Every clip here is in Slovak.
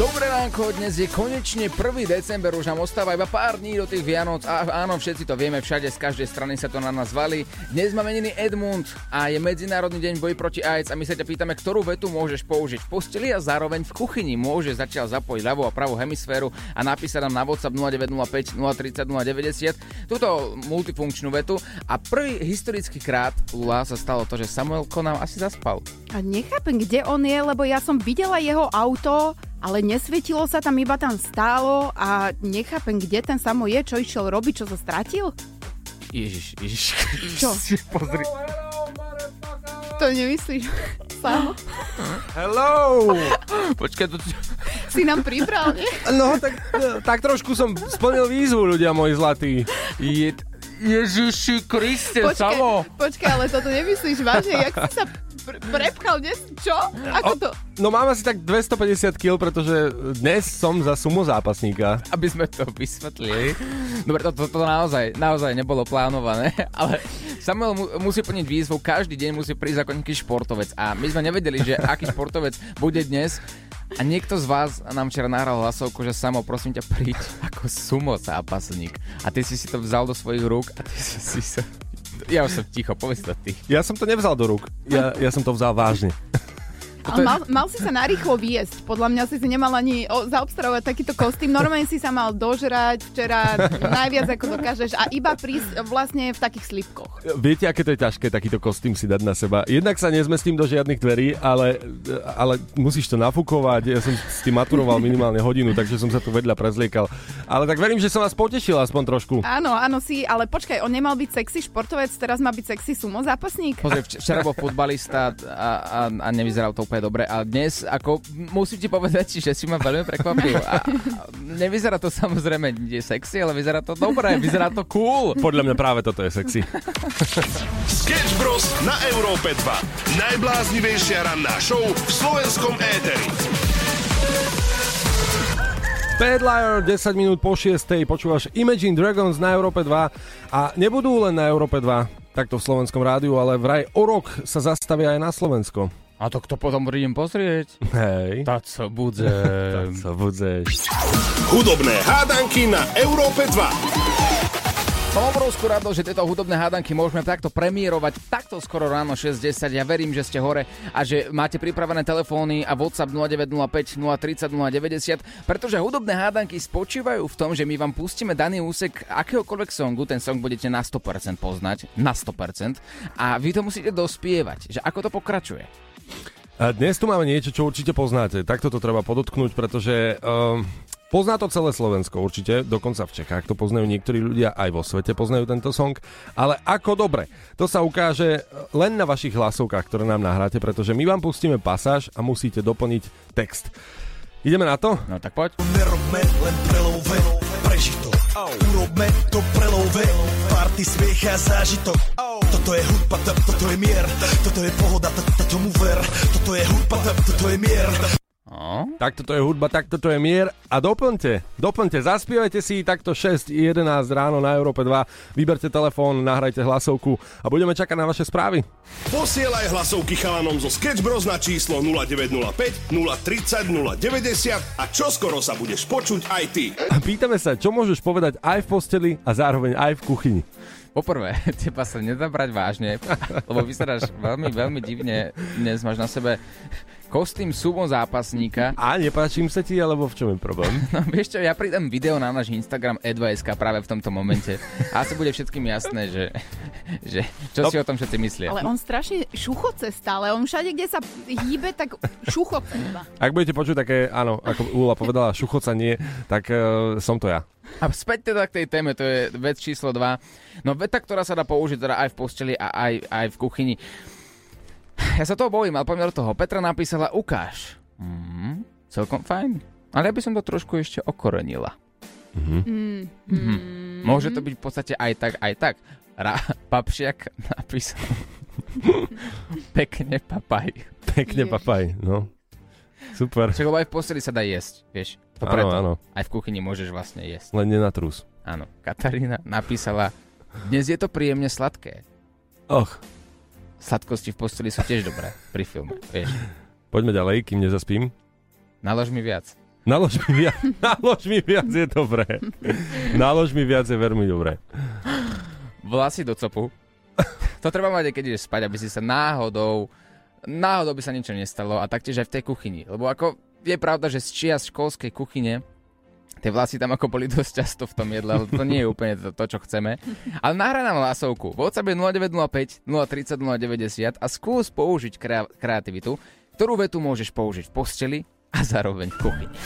Dobré ránko, dnes je konečne 1. december, už nám ostáva iba pár dní do tých Vianoc a áno, všetci to vieme, všade z každej strany sa to na nás valí. Dnes má meniny Edmund a je Medzinárodný deň boji proti AIDS a my sa ťa pýtame, ktorú vetu môžeš použiť v posteli a zároveň v kuchyni. Môže zatiaľ zapojiť ľavú a pravú hemisféru a napísať nám na WhatsApp 0905 030 090 túto multifunkčnú vetu a prvý historický krát Lula sa stalo to, že Samuelko nám asi zaspal. A nechápem, kde on je, lebo ja som videla jeho auto ale nesvietilo sa tam, iba tam stálo a nechápem, kde ten Samo je, čo išiel robiť, čo sa stratil? Ježiš, ježiš. Čo? Pozri. To nemyslíš, Samo? Hello! Počkaj, to... Si nám pribral, nie? No, tak, tak trošku som splnil výzvu, ľudia moji zlatí. Je... Ježiši Kriste, Počkaj, Samo. počkaj, ale toto nemyslíš vážne, jak si sa pr- prepchal dnes? Čo? Ako to? No mám asi tak 250 kg, pretože dnes som za sumo zápasníka. Aby sme to vysvetlili. Dobre, to, to, to naozaj, naozaj nebolo plánované, ale Samuel mu, musí plniť výzvu, každý deň musí prísť ako nejaký športovec a my sme nevedeli, že aký športovec bude dnes a niekto z vás nám včera nahral hlasovku, že Samo, prosím ťa, príď ako sumo zápasník. A ty si si to vzal do svojich rúk a ty si si sa... Ja už som ticho, povedz to ty. Ja som to nevzal do rúk, ja, ja som to vzal vážne. Ale mal, mal si sa narýchlo viesť. Podľa mňa si si nemal ani o, zaobstarovať takýto kostým. Normálne si sa mal dožrať včera najviac ako dokážeš a iba prísť vlastne v takých slipkoch. Viete, aké to je ťažké takýto kostým si dať na seba? Jednak sa nezmestím do žiadnych dverí, ale, ale musíš to nafúkovať. Ja som s tým maturoval minimálne hodinu, takže som sa tu vedľa prezliekal. Ale tak verím, že som vás potešil aspoň trošku. Áno, áno si, ale počkaj, on nemal byť sexy športovec, teraz má byť sexy sumo zápasník. Pozri, vč- včera bol futbalista a, a, a nevyzeral to úplne dobre a dnes, ako musím ti povedať, že si ma veľmi prekvapil. A, a nevyzerá to samozrejme nie sexy, ale vyzerá to dobre, vyzerá to cool. Podľa mňa práve toto je sexy. Sketch Bros. na Európe 2. Najbláznivejšia ranná show v slovenskom éteri. Bad Liar, 10 minút po 6. Počúvaš Imagine Dragons na Európe 2 a nebudú len na Európe 2, takto v slovenskom rádiu, ale vraj o rok sa zastavia aj na Slovensko. A to kto potom prídem pozrieť? Hej. Tak sa budze. sa budzeš. Hudobné hádanky na Európe 2. Mám obrovskú radosť, že tieto hudobné hádanky môžeme takto premiérovať takto skoro ráno 6.10. Ja verím, že ste hore a že máte pripravené telefóny a WhatsApp 0905 030 090, pretože hudobné hádanky spočívajú v tom, že my vám pustíme daný úsek akéhokoľvek songu, ten song budete na 100% poznať, na 100%, a vy to musíte dospievať, že ako to pokračuje. A dnes tu máme niečo, čo určite poznáte. Takto to treba podotknúť, pretože um, pozná to celé Slovensko určite, dokonca v Čechách to poznajú niektorí ľudia, aj vo svete poznajú tento song. Ale ako dobre, to sa ukáže len na vašich hlasovkách, ktoré nám nahráte, pretože my vám pustíme pasáž a musíte doplniť text. Ideme na to? No tak poď. Nerobme len prelove, prežito. Urobme to prelove, party, smiech a zážitok. Toto je hudba, to- toto je mier, toto je pohoda, to- toto mu ver. Toto je hudba, to- toto je mier. No. Takto to je hudba, takto to je mier. A doplňte, doplňte, zaspievajte si takto 6.11 ráno na Európe 2. Vyberte telefón, nahrajte hlasovku a budeme čakať na vaše správy. Posielaj hlasovky chalanom zo Sketch Bros na číslo 0905 030 090 a čoskoro sa budeš počuť aj ty. A pýtame sa, čo môžeš povedať aj v posteli a zároveň aj v kuchyni. Poprvé, teba sa nedá brať vážne, lebo vyzeráš veľmi, veľmi divne. Dnes máš na sebe kostým sumo zápasníka. A nepáčim sa ti, alebo v čom je problém? No vieš čo, ja pridám video na náš Instagram e2sk práve v tomto momente. A asi bude všetkým jasné, že, že čo No. si o tom všetci myslia. Ale on strašne šuchoce stále. On všade, kde sa hýbe, tak šuchoce. Ak budete počuť také, áno, ako Úla povedala, šuchocanie, tak uh, som to ja. A späť teda k tej téme, to je vec číslo 2. No veta, ktorá sa dá použiť teda aj v posteli a aj, aj v kuchyni. Ja sa toho bojím, ale poďme do toho. Petra napísala ukáž. Mm, celkom fajn. Ale ja by som to trošku ešte okorenila. Mm. Mhm. Môže to byť v podstate aj tak, aj tak. Ra, papšiak napísal. Pekne papaj. Pekne, Ježiš. papaj, no. Super. Však aj v posteli sa dá jesť, vieš. To Áno, preto. áno. Aj v kuchyni môžeš vlastne jesť. Len nenatrús. Áno, Katarína napísala, dnes je to príjemne sladké. Och, Sladkosti v posteli sú tiež dobré pri filme, vieš. poďme ďalej, kým nezaspím. Nalož mi viac. Nalož mi viac, nalož mi viac je dobré. Nalož mi viac je veľmi dobré. Vlasy do copu. To treba mať, keď ideš spať, aby si sa náhodou, náhodou by sa niečo nestalo a taktiež aj v tej kuchyni. Lebo ako je pravda, že z čia z školskej kuchyne tie vlasy tam ako boli dosť často v tom jedle, ale to nie je úplne to, to čo chceme. Ale nahraj nám hlasovku. WhatsApp je 0905 030 090 a skús použiť krea- kreativitu, ktorú vetu môžeš použiť v posteli a zároveň v kuchyni.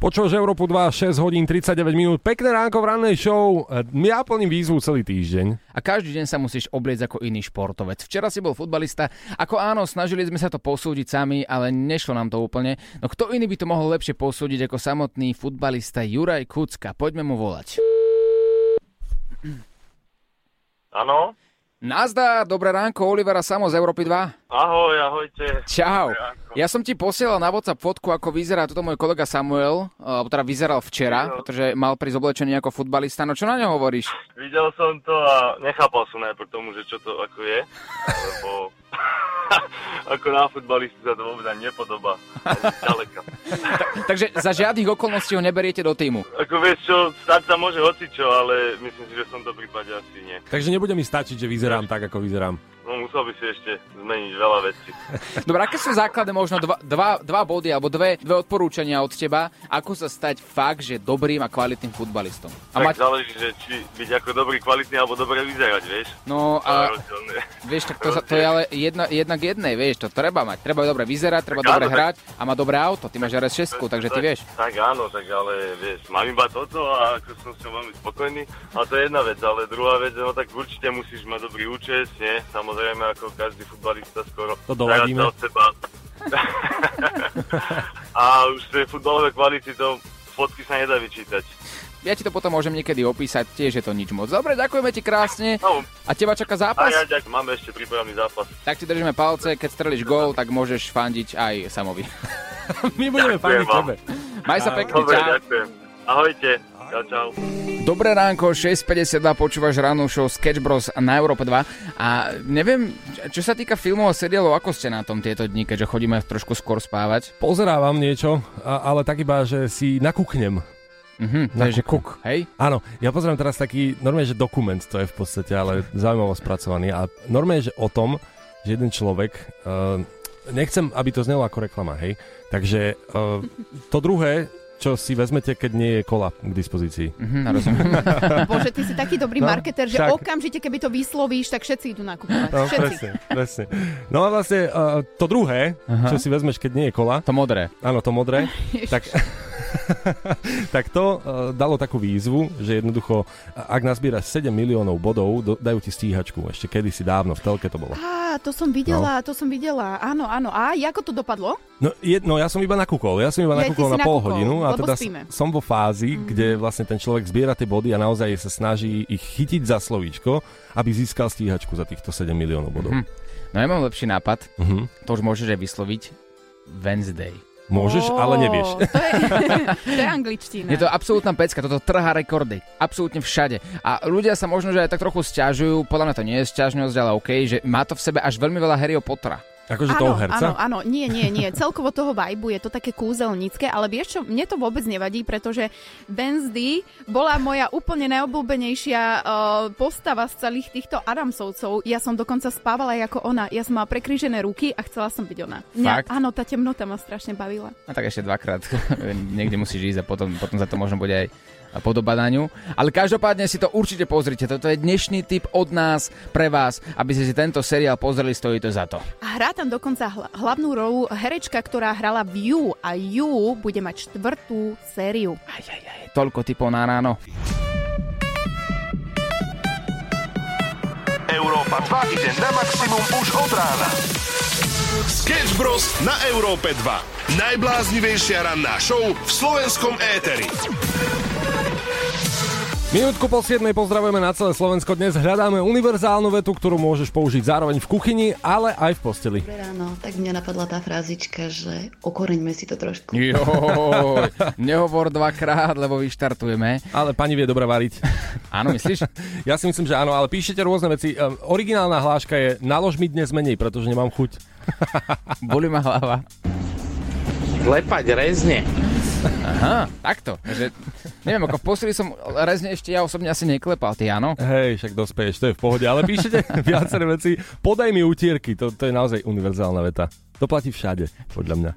Počúvaš Európu 2, 6 hodín 39 minút. Pekné ránko v rannej show. Ja plním výzvu celý týždeň. A každý deň sa musíš obliecť ako iný športovec. Včera si bol futbalista, ako áno, snažili sme sa to posúdiť sami, ale nešlo nám to úplne. No kto iný by to mohol lepšie posúdiť ako samotný futbalista Juraj Kucka? Poďme mu volať. Áno? Nazdar, dobré ránko, Olivera Samo z Európy 2. Ahoj, ahojte. Čau. Ja som ti posielal na WhatsApp fotku, ako vyzerá toto môj kolega Samuel, alebo teda vyzeral včera, Jo. pretože mal prísť oblečený ako futbalista. No čo na ňo hovoríš? Videl som to a nechápal som najprv tomu, že čo to ako je, lebo ako na futbalistu sa to vôbec ani nepodobá. Ďaleka. Takže za žiadnych okolností ho neberiete do týmu. Ako vieš čo, stať sa môže hocičo, ale myslím si, že v tomto prípade asi nie. Takže nebude mi stačiť, že vyzerám tak, ako vyzerám. No musel by si ešte zmeniť veľa vecí. Dobre, aké sú základné možno dva, dva, dva body alebo dve, dve odporúčania od teba, ako sa stať fakt, že dobrým a kvalitným futbalistom? A tak mať, záleží, že či byť ako dobrý, kvalitný alebo dobre vyzerať, vieš. no a vieš, tak to, sa- to je ale jedna, jedna k jednej, vieš, to treba mať. Treba dobre vyzerať, treba Tak dobre áno, tak- hrať a má dobré auto. Ty máš RS6, takže ty Tak- vieš. Tak áno, tak ale vieš, mám iba toto a ako som s veľmi spokojný. A to je jedna vec, ale druhá vec, no tak určite musíš mať dobrý účes, nie? Samozrejme, ako každý futbalista skoro. To doladíme. Od seba. a už tie futbalové kvality, to fotky sa nedá vyčítať. Ja ti to potom môžem niekedy opísať, tiež je to nič moc. Dobre, ďakujeme ti krásne. No, A teba čaká a zápas? ja ďak, máme ešte pripravený zápas. Tak ti držíme palce, keď strelíš gól, tak môžeš fandiť aj Samovi. My budeme Ďakujem vám. tebe. Maj sa pekne, Dobre, čau. ďakujem. Ahojte. Čau, čau. Dobré ránko, 6.52, počúvaš rannú show Sketch Bros na Európe 2 a neviem, čo sa týka filmov a seriálov, ako ste na tom tieto dni, keďže chodíme trošku skôr spávať? Pozerávam niečo, ale tak iba, že si nakúknem. Mhm, to je, že kuk, hej? Áno, ja pozerám teraz taký, normálne, že dokument to je v podstate, ale zaujímavo spracovaný. A normálne, že o tom, že jeden človek, uh, nechcem, aby to znelo ako reklama, hej, takže uh, to druhé, čo si vezmete, keď nie je kola k dispozícii. Mhm, rozumiem. Bože, ty si taký dobrý No, marketer, že však. okamžite, keby to vyslovíš, tak všetci idú nakupovať. No, všetci. presne, presne. No a vlastne uh, to druhé, Aha. čo si vezmeš, keď nie je kola, To modré. áno, to modré, tak, tak to uh, dalo takú výzvu, že jednoducho, ak nazbieraš 7 miliónov bodov, do, dajú ti stíhačku. Ešte kedysi dávno, v telke to bolo. Á, to som videla, to som videla. Áno, áno. A ako to dopadlo? No, je, no ja som iba nakúkol, ja som iba Ja, nakúkol na pol nakúkol, hodinu a teda spíme. som vo fázi, mm-hmm. kde vlastne ten človek zbiera tie body a naozaj sa snaží ich chytiť za slovíčko, aby získal stíhačku za týchto 7 miliónov bodov. Hm. No ja mám lepší nápad, Mm-hmm. to už môžeš aj vysloviť Wednesday. Môžeš, Ó, ale nevieš. To je, to je angličtina. Je to absolútna pecka, toto trhá rekordy. Absolútne všade. A ľudia sa možno, že aj tak trochu stiažujú, podľa mňa to nie je stiažnosť, ale OK, že má to v sebe až veľmi veľa Harryho Pottera. Akože áno, toho herca? Áno, áno, nie, nie, nie. Celkovo toho vibe je to také kúzelnícke, ale vieš čo, mne to vôbec nevadí, pretože Wednesday bola moja úplne najobľúbenejšia uh, postava z celých týchto Adamsovcov. Ja som dokonca spávala ako ona. Ja som mala prekrížené ruky a chcela som byť ona. Mňa, Fakt? áno, tá temnota ma strašne bavila. A tak ešte dvakrát niekde musíš ísť a potom, potom za to možno bude aj po dobadaniu. Ale každopádne si to určite pozrite. Toto je dnešný tip od nás pre vás, aby ste si tento seriál pozreli, stojí to za to. A hrá tam dokonca hl- hlavnú rolu herečka, ktorá hrala v You a You bude mať štvrtú sériu. Aj, aj, aj, toľko typov na ráno. Európa 2 ide na maximum už od rána. Sketch Bros. na Európe 2. Najbláznivejšia ranná show v slovenskom éteri. Minútku po 7 pozdravujeme na celé Slovensko. Dnes hľadáme univerzálnu vetu, ktorú môžeš použiť zároveň v kuchyni, ale aj v posteli. Dobré ráno, tak mňa napadla tá frázička, že okoreňme si to trošku. Joj, nehovor dvakrát, lebo vyštartujeme. Ale pani vie dobre variť. Áno, myslíš? Ja si myslím, že áno, ale píšete rôzne veci. Um, originálna hláška je nalož mi dnes menej, pretože nemám chuť. Boli ma hlava. Klepať rezne. Aha, takto. Že, neviem, ako v posteli som rezne ešte ja osobne asi neklepal, ty áno? Hej, však dospeješ, to je v pohode, ale píšete viaceré veci. Podaj mi utierky, to, to je naozaj univerzálna veta. To platí všade, podľa mňa.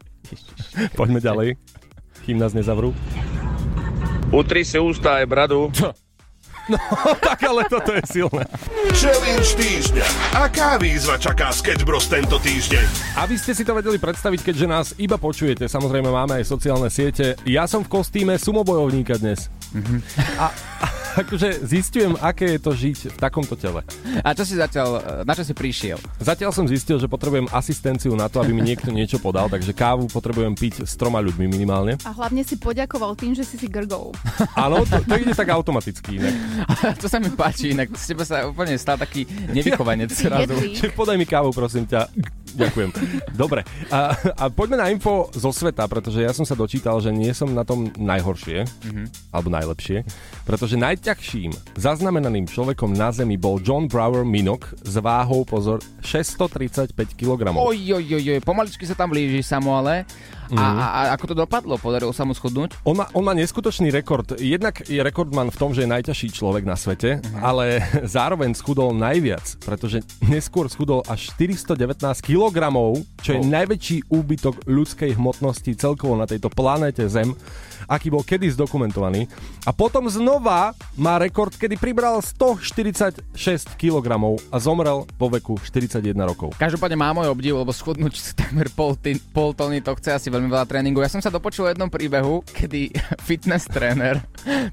Poďme ďalej, kým nás nezavrú. Utri si ústa aj bradu. No, tak ale toto je silné. Challenge týždňa. Aká výzva čaká Sketch Bros tento týždeň? Aby ste si to vedeli predstaviť, keďže nás iba počujete, samozrejme máme aj sociálne siete. Ja som v kostýme sumobojovníka dnes. Mm-hmm. A, a akože zistujem, aké je to žiť v takomto tele. A čo si zatiaľ, na čo si prišiel? Zatiaľ som zistil, že potrebujem asistenciu na to, aby mi niekto niečo podal, takže kávu potrebujem piť s troma ľuďmi minimálne. A hlavne si poďakoval tým, že si si grgol. Áno, to, to ide tak automaticky inak. to sa mi páči, inak z teba sa úplne stal taký nevychovanec zrazu. Podaj mi kávu, prosím ťa. Ďakujem. Dobre. A, a poďme na info zo sveta, pretože ja som sa dočítal, že nie som na tom najhoršie, mm-hmm. alebo najlepšie, pretože najťažším zaznamenaným človekom na Zemi bol John Brower Minok s váhou, pozor, 635 kg. Oj, pomaličky sa tam blíži samo, ale... Mm. A, a, a ako to dopadlo? Podarilo sa mu schudnúť? On má, on má neskutočný rekord. Jednak je rekordman v tom, že je najťažší človek na svete, mm. ale zároveň schudol najviac, pretože neskôr schudol až 419 kg, čo je oh. najväčší úbytok ľudskej hmotnosti celkovo na tejto planéte Zem aký bol kedy zdokumentovaný. A potom znova má rekord, kedy pribral 146 kg a zomrel vo veku 41 rokov. Každopádne má môj obdiv, lebo schudnúť takmer pol, tý, pol tony to chce asi veľmi veľa tréningu. Ja som sa dopočul o jednom príbehu, kedy fitness tréner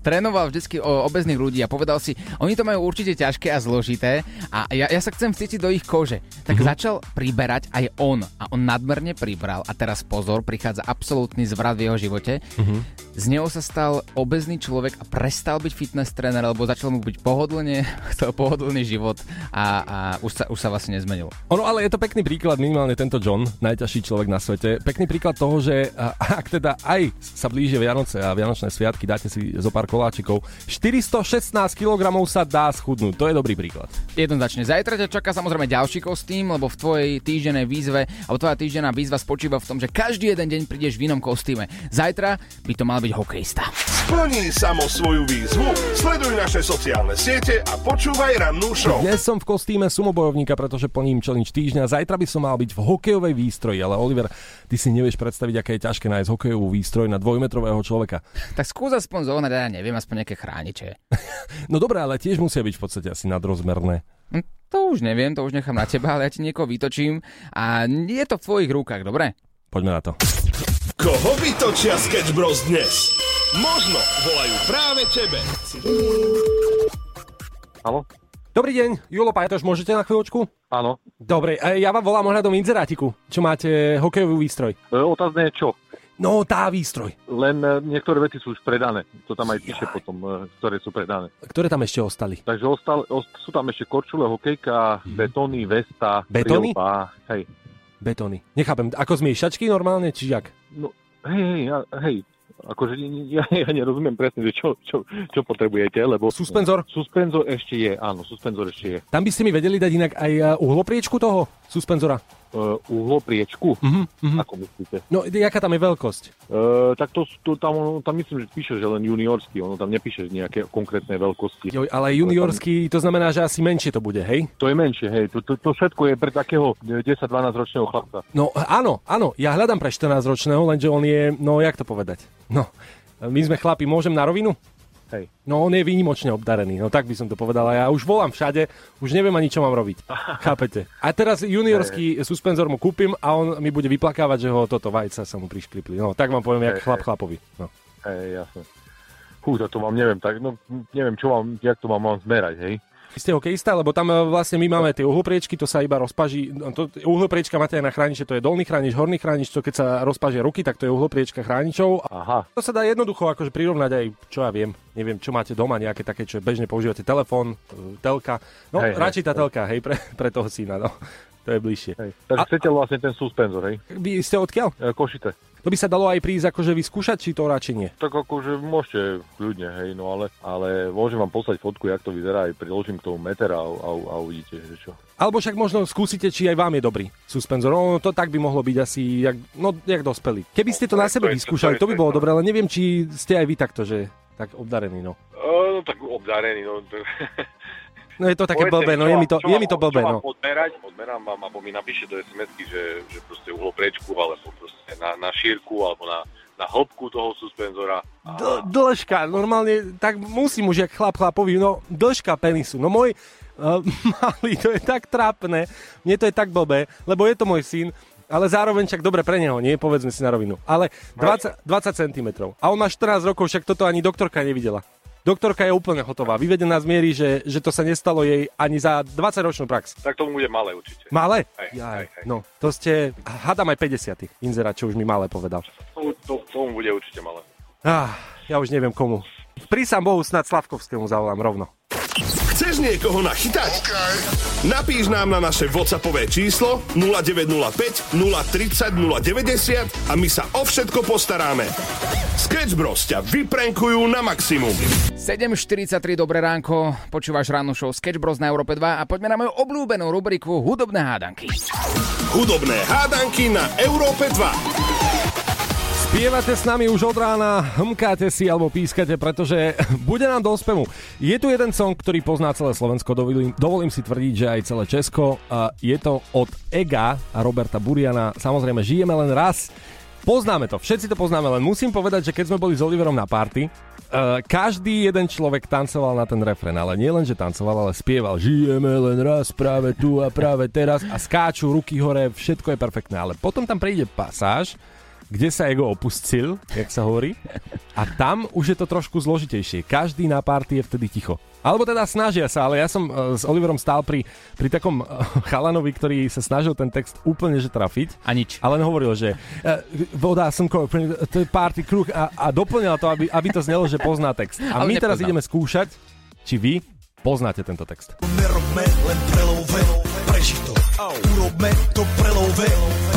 trénoval vždy o obezných ľudí a povedal si, oni to majú určite ťažké a zložité a ja, ja sa chcem vcítiť do ich kože. Tak mm-hmm. začal priberať aj on a on nadmerne pribral a teraz pozor, prichádza absolútny zvrat v jeho živote. Mm-hmm z neho sa stal obezný človek a prestal byť fitness tréner, lebo začal mu byť pohodlne, chcel pohodlný život a, a už, sa, už sa vlastne nezmenil. Ono, ale je to pekný príklad, minimálne tento John, najťažší človek na svete. Pekný príklad toho, že ak teda aj sa blíži Vianoce a Vianočné sviatky, dáte si zo pár koláčikov, 416 kg sa dá schudnúť. To je dobrý príklad. Jednoznačne. Zajtra ťa čaká samozrejme ďalší kostým, lebo v tvojej týždenej výzve, alebo tvoja týždená výzva spočíva v tom, že každý jeden deň prídeš v inom kostýme. Zajtra by to mal byť hokejista. Splní samo svoju výzvu, sleduj naše sociálne siete a počúvaj rannú show. Dnes som v kostýme sumobojovníka, pretože plním challenge týždňa. Zajtra by som mal byť v hokejovej výstroji, ale Oliver, ty si nevieš predstaviť, aké je ťažké nájsť hokejovú výstroj na dvojmetrového človeka. Tak skús aspoň zohnať, ja neviem, aspoň nejaké chrániče. no dobré, ale tiež musia byť v podstate asi nadrozmerné. Hm, to už neviem, to už nechám na teba, ale ja ti niekoho vytočím a je to v tvojich rukách, dobre? Poďme na to. Koho vytočia Sketch Bros dnes? Možno volajú práve tebe. Halo? Dobrý deň, Julo Pajtoš, môžete na chvíľočku? Áno. Dobre, e, ja vám volám ohľadom inzerátiku, čo máte hokejový výstroj. E, otázne je čo? No, tá výstroj. Len e, niektoré veci sú už predané. To tam aj píše potom, ktoré sú predané. Ktoré tam ešte ostali? Takže ostal, sú tam ešte korčule, hokejka, hmm. betóny, vesta, Betóny? Prilpa, hej. Betóny. Nechápem, ako zmiešačky normálne, či jak? No, hej, hej, hej, akože ja, ja nerozumiem presne, že čo, čo, čo potrebujete, lebo... Suspenzor? Suspenzor ešte je, áno, suspenzor ešte je. Tam by ste mi vedeli dať inak aj uh, uhlopriečku toho suspenzora? Uh, uhlopriečku? Uh-huh, uh-huh. Ako myslíte? No, jaká tam je veľkosť? Uh, tak to, to tam, tam myslím, že píše, že len juniorský, ono tam nepíše nejaké konkrétne veľkosti. Jo, ale juniorský, to znamená, že asi menšie to bude, hej? To je menšie, hej. To, to, to všetko je pre takého 10-12 ročného chlapca. No áno, áno, ja hľadám pre 14 ročného, lenže on je, no jak to povedať? No, my sme chlapi, môžem na rovinu? Hej. No on je výnimočne obdarený, no tak by som to povedal. Ja už volám všade, už neviem ani čo mám robiť. Chápete? A teraz juniorský hey. suspenzor mu kúpim a on mi bude vyplakávať, že ho toto vajca sa mu priškripli. No tak vám poviem, hey, jak chlap chlapovi. No. Hej, jasne. Hú, to vám neviem, tak no, neviem, čo vám, jak to mám, mám zmerať, hej? Ste hokejista, lebo tam e, vlastne my máme tie uhlopriečky, to sa iba rozpaží. No, to, uhlopriečka máte aj na chrániče, to je dolný chránič, horný chránič, to keď sa rozpažia ruky, tak to je uhlopriečka chráničov. Aha. To sa dá jednoducho akože prirovnať aj, čo ja viem, neviem, čo máte doma, nejaké také, čo bežne používate, telefón, e, telka. No, Hej, hej, radšej tá hej. telka, hej, pre, pre toho syna, no. To je bližšie. Hej. Takže chcete vlastne ten suspenzor, hej? Vy ste odkiaľ? E, Košice. To by sa dalo aj prísť akože vyskúšať, či to radšej nie. Tak akože môžete kľudne, hej, no ale, ale môžem vám poslať fotku, jak to vyzerá, aj priložím k tomu meter a, a, a uvidíte, že čo. Alebo však možno skúsite, či aj vám je dobrý suspenzor. No, to tak by mohlo byť asi, jak, no, jak dospelí. Keby ste to na sebe vyskúšali, to by bolo dobré, ale neviem, či ste aj vy takto, že tak obdarení, no. No tak obdarený, no. No je to také Povedzte blbé, no je mi to, je mi to blbé, no. Odmerať, odmerám vám, alebo mi napíše do SMS-ky, že, že proste uhlopriečku, alebo proste na, na šírku, alebo na, na hĺbku toho suspenzora. D- dĺžka, normálne, tak musím už, jak chlap chlapovi, no dĺžka penisu. No môj uh, malý, to je tak trápne, mne to je tak blbé, lebo je to môj syn, ale zároveň však dobre pre neho, nie? Povedzme si na rovinu. Ale 20, 20 cm. A on má 14 rokov, však toto ani doktorka nevidela. Doktorka je úplne hotová. Vyvedená z miery, že, že to sa nestalo jej ani za 20-ročnú prax. Tak tomu bude malé určite. Malé? Hej, Jaj, hej, hej. No, to ste, hádam aj 50 inzerát, čo už mi malé povedal. Tomu, to, tomu bude určite malé. Ah, ja už neviem komu. Prísam Bohu, snad Slavkovskému zavolám rovno. Chceš niekoho nachytať? Napíš nám na naše WhatsAppové číslo 0905 030 090 a my sa o všetko postaráme. Sketch Bros ťa vyprenkujú na maximum. 7.43, dobré ránko, počúvaš ránu show Sketch Bros na Európe 2 a poďme na moju obľúbenú rubriku Hudobné hádanky. Hudobné hádanky na Európe 2. Spievate s nami už od rána, hmkáte si alebo pískate, pretože bude nám do spevu. Je tu jeden song, ktorý pozná celé Slovensko, dovolím, dovolím si tvrdiť, že aj celé Česko. Je to od Ega a Roberta Buriana. Samozrejme, žijeme len raz. Poznáme to, všetci to poznáme, len musím povedať, že keď sme boli s Oliverom na party, Uh, každý jeden človek tancoval na ten refren, ale nie len, že tancoval, ale spieval Žijeme len raz práve tu a práve teraz a skáču ruky hore, všetko je perfektné, ale potom tam príde pasáž, kde sa ego opustil, jak sa hovorí, a tam už je to trošku zložitejšie. Každý na party je vtedy ticho. Alebo teda snažia sa, ale ja som uh, s Oliverom stál pri, pri takom uh, chalanovi, ktorý sa snažil ten text úplne že trafiť. A nič. Ale len hovoril, že uh, voda, slnko, to je party kruh a, a doplňal to, aby, aby to znelo, že pozná text. A Ale my teraz ideme skúšať, či vy poznáte tento text. Nerobme len prelove, preži to Urobme to prelove,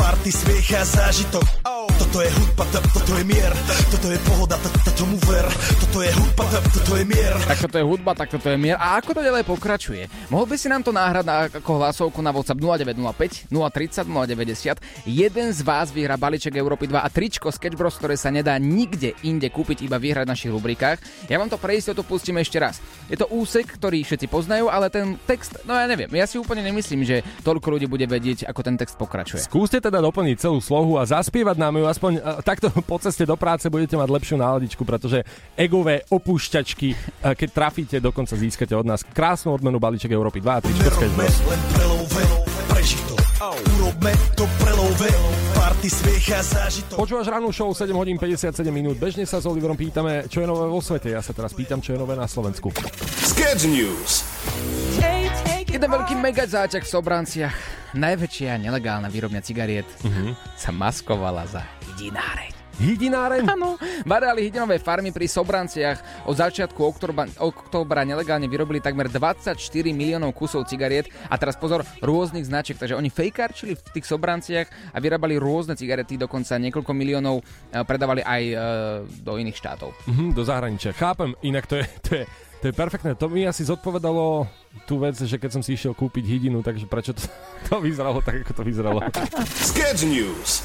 party smiech a zážitok Toto je hudba, to- toto je mier Toto je pohoda, to- to- tomu ver Toto je hudba, to- toto je mier Tak toto je hudba, tak toto je mier. A ako to ďalej pokračuje? Mohol by si nám to náhrať na, ako hlasovku na WhatsApp 0905 030 090. Jeden z vás vyhrá balíček Európy 2 a tričko Sketch Bros, ktoré sa nedá nikde inde kúpiť, iba vyhrať v našich rubrikách. Ja vám to pre istotu pustím ešte raz. Je to úsek, ktorý všetci poznajú, ale ten text, no ja neviem. Ja si úplne nemyslím, že toľko ľudí bude vedieť, ako ten text pokračuje. Skúste teda doplniť celú slohu a zaspievať nám ju aspoň uh, takto po ceste do práce budete mať lepšiu náladičku, pretože egové opúšťačky, uh, keď trafíte, dokonca získate od nás krásnu odmenu balíček Európy 2 a tričko Sketch Nerobme Bros. len prelove, preži to Urobme to prelove, party smiech a zážitok Počúvaš rannú show 7 hodín 57 minút. Bežne sa s Oliverom pýtame, čo je nové vo svete. Ja sa teraz pýtam, čo je nové na Slovensku. Sketch News. Jeden veľký mega záťah v Sobranciach. Najväčšia nelegálna výrobňa cigariet sa maskovala za hydináreň. Hydináreň? Áno. V areáli hydinové farmy pri Sobranciach od začiatku októbra, októbra nelegálne vyrobili takmer 24 miliónov kusov cigariet a teraz pozor, rôznych značiek, takže oni fejkarčili v tých Sobranciach a vyrábali rôzne cigarety, dokonca niekoľko miliónov eh, predávali aj eh, do iných štátov. Mhm, do zahraničia. Chápem, inak to je, to je, to je perfektné. To mi asi zodpovedalo tú vec, že keď som si išiel kúpiť hydinu, takže prečo to, to vyzeralo tak, ako to vyzeralo. Sketch News.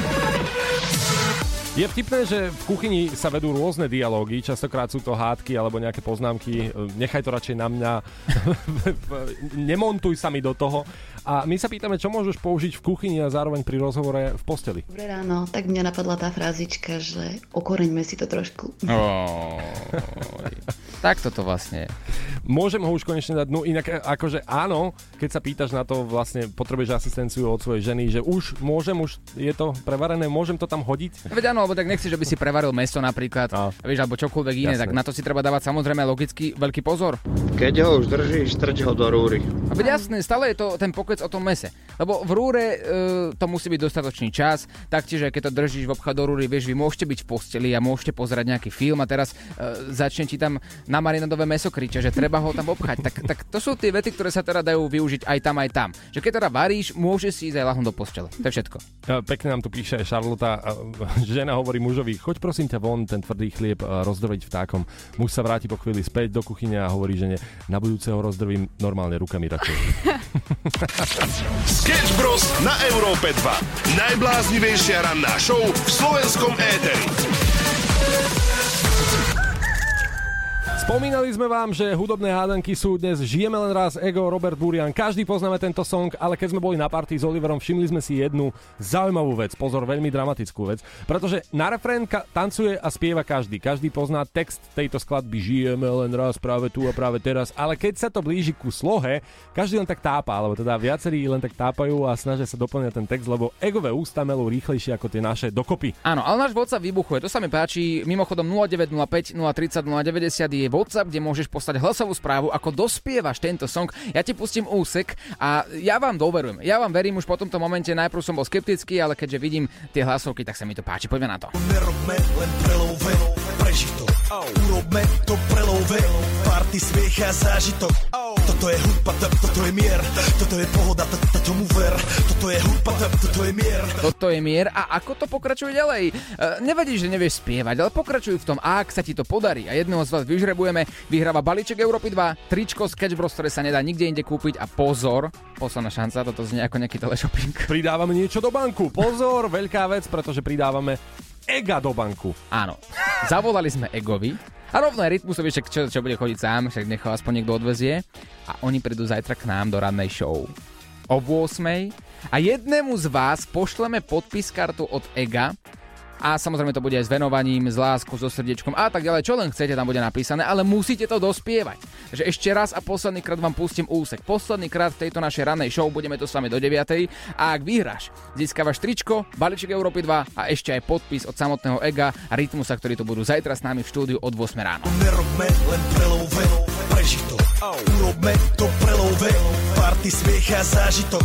Je vtipné, že v kuchyni sa vedú rôzne dialógy, častokrát sú to hádky alebo nejaké poznámky, nechaj to radšej na mňa, nemontuj sa mi do toho. A my sa pýtame, čo môžeš použiť v kuchyni a zároveň pri rozhovore v posteli. Dobré ráno, tak mňa napadla tá frázička, že okoreňme si to trošku. Oh, tak toto vlastne môžem ho už konečne dať. No inak e, akože áno, keď sa pýtaš na to, vlastne potrebuješ asistenciu od svojej ženy, že už môžem, už je to prevarené, môžem to tam hodiť? Veď áno, lebo tak nechceš, že by si prevaril meso napríklad, No. vieš, alebo čokoľvek iné, Jasné. tak na to si treba dávať samozrejme logicky veľký pozor. Keď ho už držíš, strč ho do rúry. A veď jasné, stále je to ten pokec o tom mese. Lebo v rúre e, to musí byť dostatočný čas, taktiež keď to držíš v obchod do rúry, vieš, vy môžete byť v posteli a môžete pozerať nejaký film a teraz e, začne ti tam na marinadové meso kričať, že treba ho tam obchať. Tak, tak to sú tie vety, ktoré sa teda dajú využiť aj tam, aj tam. Že keď teda varíš, môžeš si ísť aj lahnúť do postele. To je všetko. Pekne nám tu píše aj Charlotta. Žena hovorí mužovi, choď prosím ťa von ten tvrdý chlieb e, rozdrviť vtákom. Muž sa vráti po chvíli späť do kuchyne a hovorí žene, na budúceho rozdrvím normálne rukami radšej. Sketch Bros. na Európe 2. Najbláznivejšia ranná show v slovenskom éteri. Spomínali sme vám, že hudobné hádanky sú dnes Žijeme len raz, Ego, Robert Burian. Každý poznáme tento song, ale keď sme boli na party s Oliverom, všimli sme si jednu zaujímavú vec. Pozor, veľmi dramatickú vec. Pretože na refrén ka- tancuje a spieva každý. Každý pozná text tejto skladby Žijeme len raz práve tu a práve teraz. Ale keď sa to blíži ku slohe, každý len tak tápa, alebo teda viacerí len tak tápajú a snažia sa doplňať ten text, lebo egové ústa melú rýchlejšie ako tie naše dokopy. Áno, ale náš WhatsApp vybuchuje, to sa mi páči. Mimochodom 0905 030 090 je WhatsApp, kde môžeš poslať hlasovú správu, ako dospievaš tento song. Ja ti pustím úsek a ja vám doverujem. Ja vám verím už po tomto momente, najprv som bol skeptický, ale keďže vidím tie hlasovky, tak sa mi to páči. Poďme na to. Nerobme len prelove, preži to. Urobme to prelove, party smiech a zážitok. Toto je hudba, to- toto je mier, toto je pohoda, to- to- tomu ver. Toto je hudba, to- toto je mier. Toto je mier a ako to pokračuje ďalej? E, nevadí, že nevieš spievať, ale pokračuj v tom a ak sa ti to podarí a jedného z vás vyžrebujeme, vyhráva balíček Európy 2, tričko Sketch Bros, ktoré sa nedá nikde inde kúpiť a pozor, posledná šanca, toto znie ako nejaký teleshopping. Pridávame niečo do banku. Pozor, veľká vec, pretože pridávame ega do banku. Áno, zavolali sme Egovi. A rovno aj Rytmusovi, však čo, čo bude chodiť sám, však nech ho aspoň niekto odvezie. A oni prídu zajtra k nám do rannej show. O 8 a jednému z vás pošleme podpis kartu od Ega a samozrejme to bude aj s venovaním, s láskou, so srdiečkom a tak ďalej, čo len chcete, tam bude napísané, ale musíte to dospievať. Takže ešte raz a posledný krát vám pustím úsek. Posledný krát v tejto našej ranej show, budeme to s vami do 9. A ak vyhráš, získavaš tričko, balíček Európy 2 a ešte aj podpis od samotného Ega a Rytmusa, ktorí tu budú zajtra s nami v štúdiu od 8 ráno. Nerobme len prelove, preži to. Urobme to prelove, party smiech a zážitok.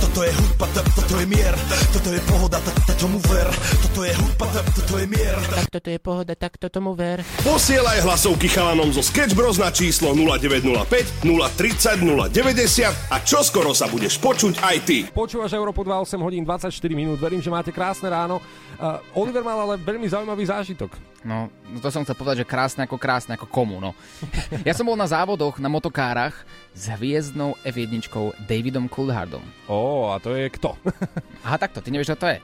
Toto je hudba, to- toto je mier, toto je pohoda, to- to- tomu ver. Toto je hudba, to- toto je mier. Tak toto je pohoda, tak toto mu ver. Posielaj hlasovky chalanom zo Sketch Bros na číslo 0905 030 090 a čoskoro sa budeš počuť aj ty. Počúvaš Európu 2, 8 hodín 24 minút. Verím, že máte krásne ráno. Uh, Oliver mal ale veľmi zaujímavý zážitok. No, no to som chcel povedať, že krásne ako krásne ako komu, no. Ja som bol na závodoch, na motokárach s hviezdnou F1 Davidom Coulthardom. Ó, a to je kto? Aha, takto, ty nevieš, čo to je?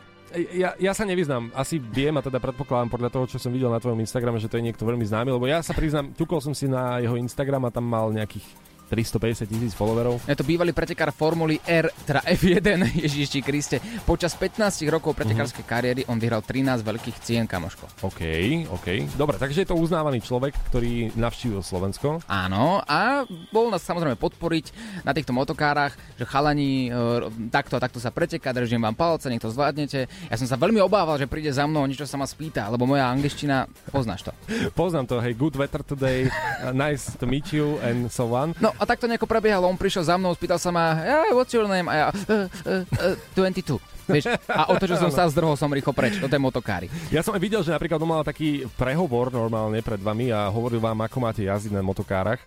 Ja, ja sa nevyznám, asi viem a teda predpokladám podľa toho, čo som videl na tvojom Instagrame, že to je niekto veľmi známy, lebo ja sa priznám, ťukol som si na jeho Instagram a tam mal nejakých 350 tisíc followerov. Je to bývalý pretekár Formuly R, teda F1, Ježiši Kriste. Počas 15 rokov pretekárskej kariéry on vyhral 13 veľkých cien, kamoško. OK, OK. Dobre, takže je to uznávaný človek, ktorý navštívil Slovensko. Áno, a bol nás samozrejme podporiť na týchto motokárach, že chalani, e, takto a takto sa preteká, držím vám palce, nech to zvládnete. Ja som sa veľmi obával, že príde za mnou, niečo sa ma spýta, lebo moja angličtina, poznáš to. Poznám to, hej, good weather today, nice to meet you and so on. No a takto nejako prebiehalo, on prišiel za mnou, spýtal sa ma, yeah, what's your name? A ja, uh, uh, uh, 22. Vieš, a otočil som sa zdrhol som rýchlo preč do tej motokári. Ja som aj videl, že napríklad on mal taký prehovor normálne pred vami a hovoril vám, ako máte jazdiť na motokárach.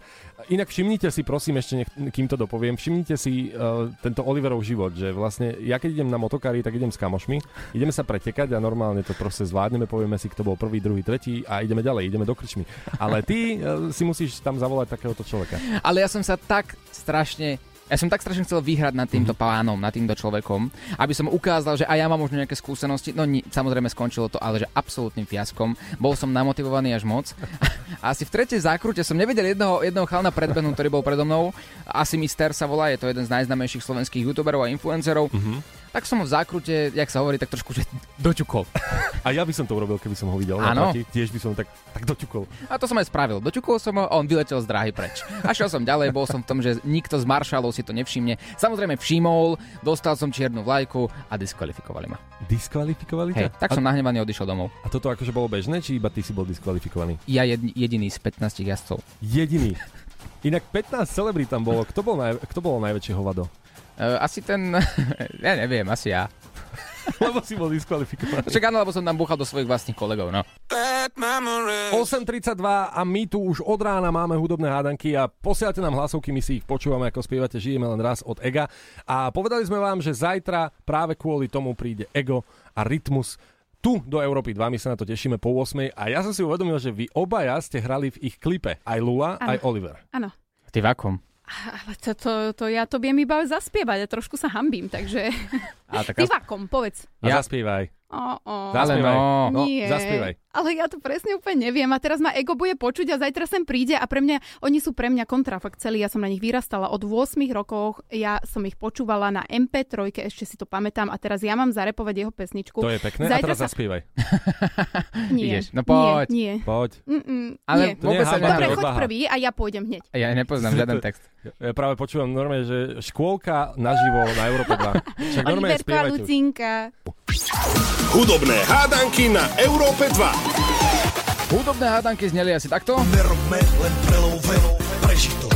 Inak všimnite si, prosím, ešte nech, kým to dopoviem, všimnite si uh, tento Oliverov život, že vlastne ja keď idem na motokári, tak idem s kamošmi, ideme sa pretekať a normálne to proste zvládneme, povieme si, kto bol prvý, druhý, tretí a ideme ďalej, ideme do krčmy. Ale ty uh, si musíš tam zavolať takéhoto človeka. Ale ja som sa tak strašne ja som tak strašne chcel vyhrať nad týmto pánom, nad týmto človekom, aby som ukázal, že aj ja mám možno nejaké skúsenosti. No ni, samozrejme skončilo to, ale že absolútnym fiaskom. Bol som namotivovaný až moc. A asi v tretej zákrute som nevedel jedného, jedného chalna predbehnúť, ktorý bol predo mnou. Asi Mister sa volá, je to jeden z najznamejších slovenských youtuberov a influencerov. Tak som ho v zákrute, jak sa hovorí, tak trošku že doťukol. A ja by som to urobil, keby som ho videl. Naproti. Tiež by som tak, tak doťukol. A to som aj spravil. Doťukol som ho a on vyletel z dráhy preč. A šiel som ďalej, bol som v tom, že nikto z maršalov si to nevšimne. Samozrejme všimol, dostal som čiernu vlajku a diskvalifikovali ma. Diskvalifikovali ťa? Hej, tak som nahnevaný odišiel domov. A toto akože bolo bežné, či iba ty si bol diskvalifikovaný? Ja jed, jediný z 15 jazdcov. Jediný. Inak 15 celebrít tam bolo. Kto bol, naj, kto bolo najväčšie hovado? Uh, asi ten, ja neviem, asi ja. Lebo si bol diskvalifikovaný. Však áno, lebo som tam búchal do svojich vlastných kolegov, no. 8.32 a my tu už od rána máme hudobné hádanky a posielate nám hlasovky, my si ich počúvame, ako spievate Žijeme len raz od Ega. A povedali sme vám, že zajtra práve kvôli tomu príde Ego a Rytmus tu do Európy 2, my sa na to tešíme po 8. A ja som si uvedomil, že vy obaja ste hrali v ich klipe. Aj Lula, Áno. aj Oliver. Áno. Ty v akom? Ale to, to, to ja to viem iba zaspievať a trošku sa hambím, takže... A tak Ty vakom, povedz. A Ja- zaspievaj. O, o. Zaspievaj. no. no, Nie. zaspievaj. Ale ja to presne úplne neviem a teraz ma ego bude počuť a zajtra sem príde a pre mňa, oni sú pre mňa kontrafakt celý, ja som na nich vyrastala od 8 rokov, ja som ich počúvala na MP3, ešte si to pamätám a teraz ja mám zarepovať jeho pesničku. To je pekné. A Zajtra teraz sa- zaspievaj. Nie, Ideš, no poď. Nie, nie. Poď. Mm-mm, Ale nie. Vôbec sa Dobre, to je choď prvý a ja pôjdem hneď. Ja nepoznám žiaden text. Ja práve počúvam normálne, že škôlka naživo na Európe 2. Však normálne Oliverka. Lucinka. Hudobné hádanky na Európe 2. Hudobné hádanky zneli asi takto. Nerobme len prelove, preži to.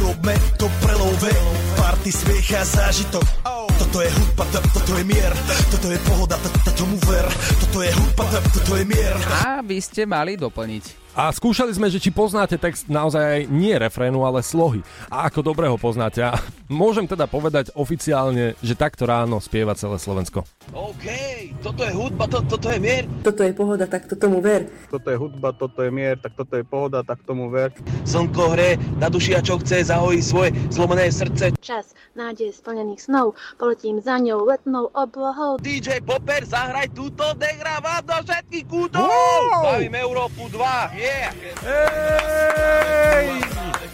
Urobme to prelove, party smiech a zážitok. Toto je hudba, to- toto je mier, toto je pohoda, to- to- tomu ver. Toto je hudba, to- toto je mier. A vy ste mali doplniť. A skúšali sme, že či poznáte text naozaj aj nie refrénu, ale slohy. A ako dobre ho poznáte. A môžem teda povedať oficiálne, že takto ráno spieva celé Slovensko. OK, toto je hudba, to, toto je mier. Toto je pohoda, tak to tomu ver. Toto je hudba, toto je mier, tak toto je pohoda, tak tomu ver. Slnko hre, na duši a čo chce, zahojí svoje zlomené srdce. Čas nádej splnených snov, poletím za ňou letnou oblohou. DJ Popper, zahraj túto, dehráva do všetkých kútov. Wow! Bavím Európu 2, yeah. Hej!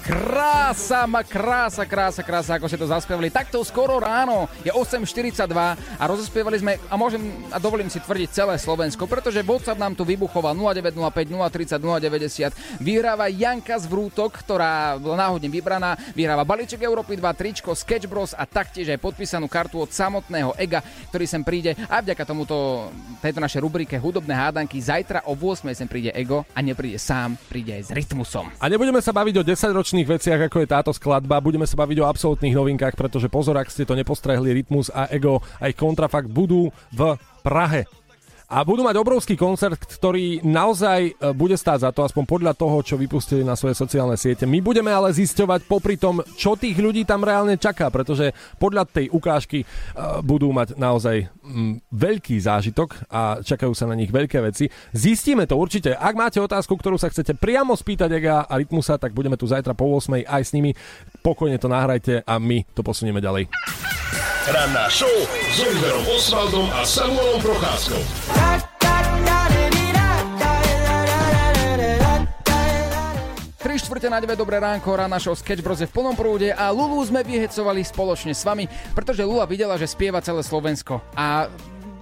Krása, ma krása, krása, krása, ako ste to zaspievali. Takto skoro ráno je 8.42 a rozospievali sme, a môžem a dovolím si tvrdiť celé Slovensko, pretože WhatsApp nám tu vybuchoval 0905 030 090. Vyhráva Janka z Vrútok, ktorá bola náhodne vybraná. Vyhráva balíček Európy 2, tričko, Sketch Bros a taktiež aj podpísanú kartu od samotného Ega, ktorý sem príde. A vďaka tomuto, tejto našej rubrike Hudobné hádanky, zajtra o 8 sem príde Ego a nepríde sám, príde aj s rytmusom. A nebudeme sa baviť o 10-ročných veciach, ako je táto skladba, budeme sa baviť o absolútnych novinkách, pretože pozor, ak ste to nepostrehli, Rytmus a Ego aj Kontrafakt budú v Prahe. A budú mať obrovský koncert, ktorý naozaj e, bude stáť za to, aspoň podľa toho, čo vypustili na svoje sociálne siete. My budeme ale zisťovať popri tom, čo tých ľudí tam reálne čaká, pretože podľa tej ukážky uh, budú mať naozaj mm, veľký zážitok a čakajú sa na nich veľké veci. Zistíme to určite. Ak máte otázku, ktorú sa chcete priamo spýtať Ega a Rytmusa, tak budeme tu zajtra po 8 aj s nimi. Pokojne to nahrajte a my to posunieme ďalej. Ranná show s Oliverom Osvaldom a Samuelom Procházkou. Štvrte na 9, dobré ránko, rána show Sketch Bros v plnom prúde a Lulu sme vyhecovali spoločne s vami, pretože Lula videla, že spieva celé Slovensko. A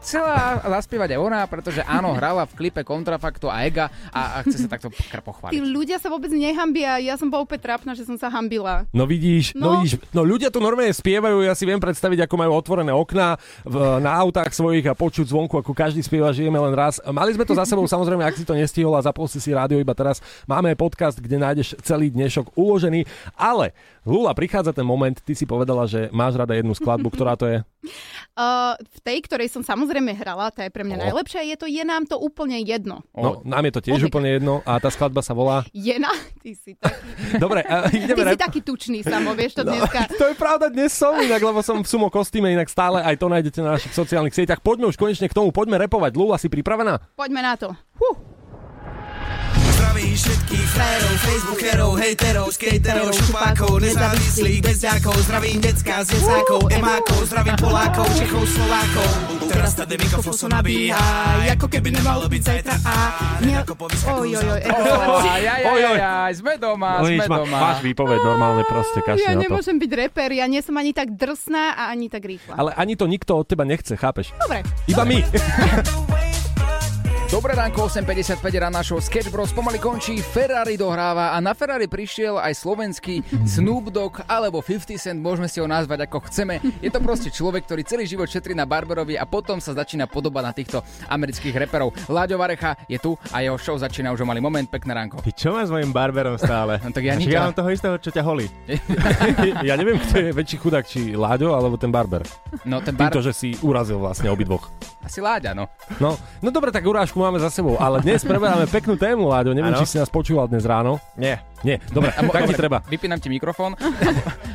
chcela zaspievať aj ona, pretože áno, hrala v klipe Kontrafaktu a Ega a, a chce sa takto kr- Tí pochváliť. ľudia sa vôbec nehambia, ja som bola úplne trápna, že som sa hambila. No vidíš, no. No. vidíš, no ľudia tu normálne spievajú, ja si viem predstaviť, ako majú otvorené okná v, na autách svojich a počuť zvonku, ako každý spieva, žijeme len raz. Mali sme to za sebou, samozrejme, ak si to nestihol a zapol si si rádio iba teraz, máme podcast, kde nájdeš celý dnešok uložený, ale Lula, prichádza ten moment, ty si povedala, že máš rada jednu skladbu, ktorá to je? Uh, v tej, ktorej som samozrejme hrala, tá je pre mňa O. najlepšia, je to Je nám to úplne jedno. No, nám je to tiež Oddycha. úplne jedno a tá skladba sa volá... Je na... Ty si taký, Dobre, a ty ideme si taký tučný, Samo, vieš to No, dneska. to je pravda, dnes som inak, lebo som v sumo kostýme, inak stále aj to nájdete na našich sociálnych sieťach. Poďme už konečne k tomu, poďme repovať. Lula, si pripravená? Poďme na to. Huh. Zdravím všetkých frajerov, facebookerov, hejterov, skaterov, šupákov, nezávislých, bezďakov, zdravím decka, z jesákov, emákov, zdravím Polákov, Čechov, Slovákov. Teraz tady mikrofon sa nabíja, ako keby nemalo byť zajtra a po Oj, oj, oj. Sme doma, No sme doma. máš výpoveď normálne proste, kašli Ja na to. nemôžem byť reper, ja nie som ani tak drsná a ani tak rýchla. Ale ani to nikto od teba nechce, chápeš? Dobre. Iba my. Dobré ránko, 8.55 rána show Sketch Bros pomaly končí, Ferrari dohráva a na Ferrari prišiel aj slovenský Snoop Dogg alebo 50 Cent, môžeme si ho nazvať ako chceme. Je to proste človek, ktorý celý život šetrí na Barberovi a potom sa začína podobať na týchto amerických reperov. Láďo Varecha je tu a jeho show začína už o malý moment. Pekné ránko. Ty čo máš s mojim barberom stále? No, tak ja nič, ja mám toho istého, čo ťa holí. ja neviem, kto je väčší chudák, či Láďo alebo ten Barber. No ten bar... Týmto, že si urazil vlastne obidvoch. Asi Láďa, no. No, no dobre, tak urážku máme za sebou, ale dnes preberáme peknú tému, Láďo. Neviem, Áno. či si nás počúval dnes ráno. Nie. Nie, dobre, A mo- tak ti treba. Vypínam ti mikrofón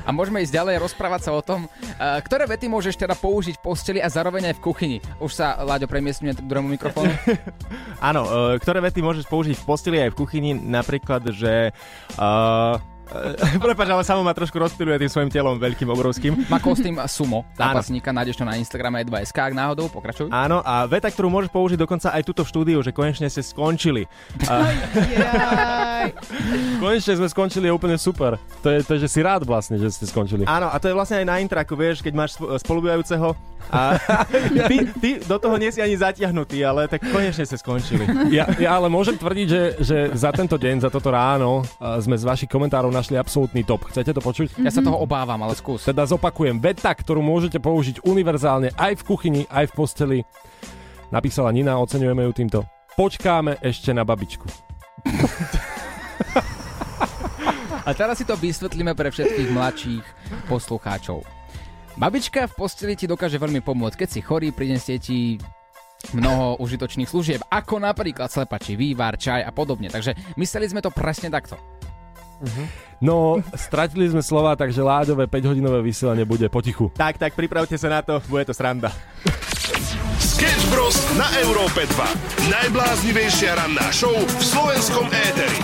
a môžeme ísť ďalej rozprávať sa o tom, uh, ktoré vety môžeš teda použiť v posteli a zároveň aj v kuchyni. Už sa, Láďo, premiestňuje k druhému mikrofónu. Áno, e, ktoré vety môžeš použiť v posteli aj v kuchyni, napríklad, že... Uh, Prepač, ale samo ma trošku rozptiluje tým svojim telom veľkým, obrovským. Má kostým Sumo, zápasníka, nájdeš to na Instagrame 2SK, ak náhodou, pokračuj. Áno, a veta, ktorú môžeš použiť dokonca aj tuto v štúdiu, že konečne ste skončili. A, Konečne sme skončili, je úplne super. To je, to je, že si rád vlastne, že ste skončili. áno, a to je vlastne aj na intraku, vieš, keď máš sp- spolubývajúceho a ty, ty do toho nie si ani zatiahnutý, ale tak konečne ste skončili. Ja, ja ale môžem tvrdiť, že, že za tento deň, za toto ráno sme z vašich komentárov našli absolútny top. Chcete to počuť? Ja sa toho obávam, ale skús. Teda zopakujem, veta, ktorú môžete použiť univerzálne aj v kuchyni, aj v posteli. Napísala Nina, oceňujeme ju týmto. Počkáme ešte na babičku. A teraz si to vysvetlíme pre všetkých mladších poslucháčov. Babička v posteli ti dokáže veľmi pomôcť. Keď si chorý, prinesie ti mnoho užitočných služieb, ako napríklad slepačí vývar, čaj a podobne. Takže mysleli sme to presne takto. No, stratili sme slova, takže Láďové 5-hodinové vysielanie bude potichu. Tak, tak, pripravte sa na to, bude to sranda. Sketch Bros. na Európe 2. Najbláznivejšia ranná show v slovenskom éteri.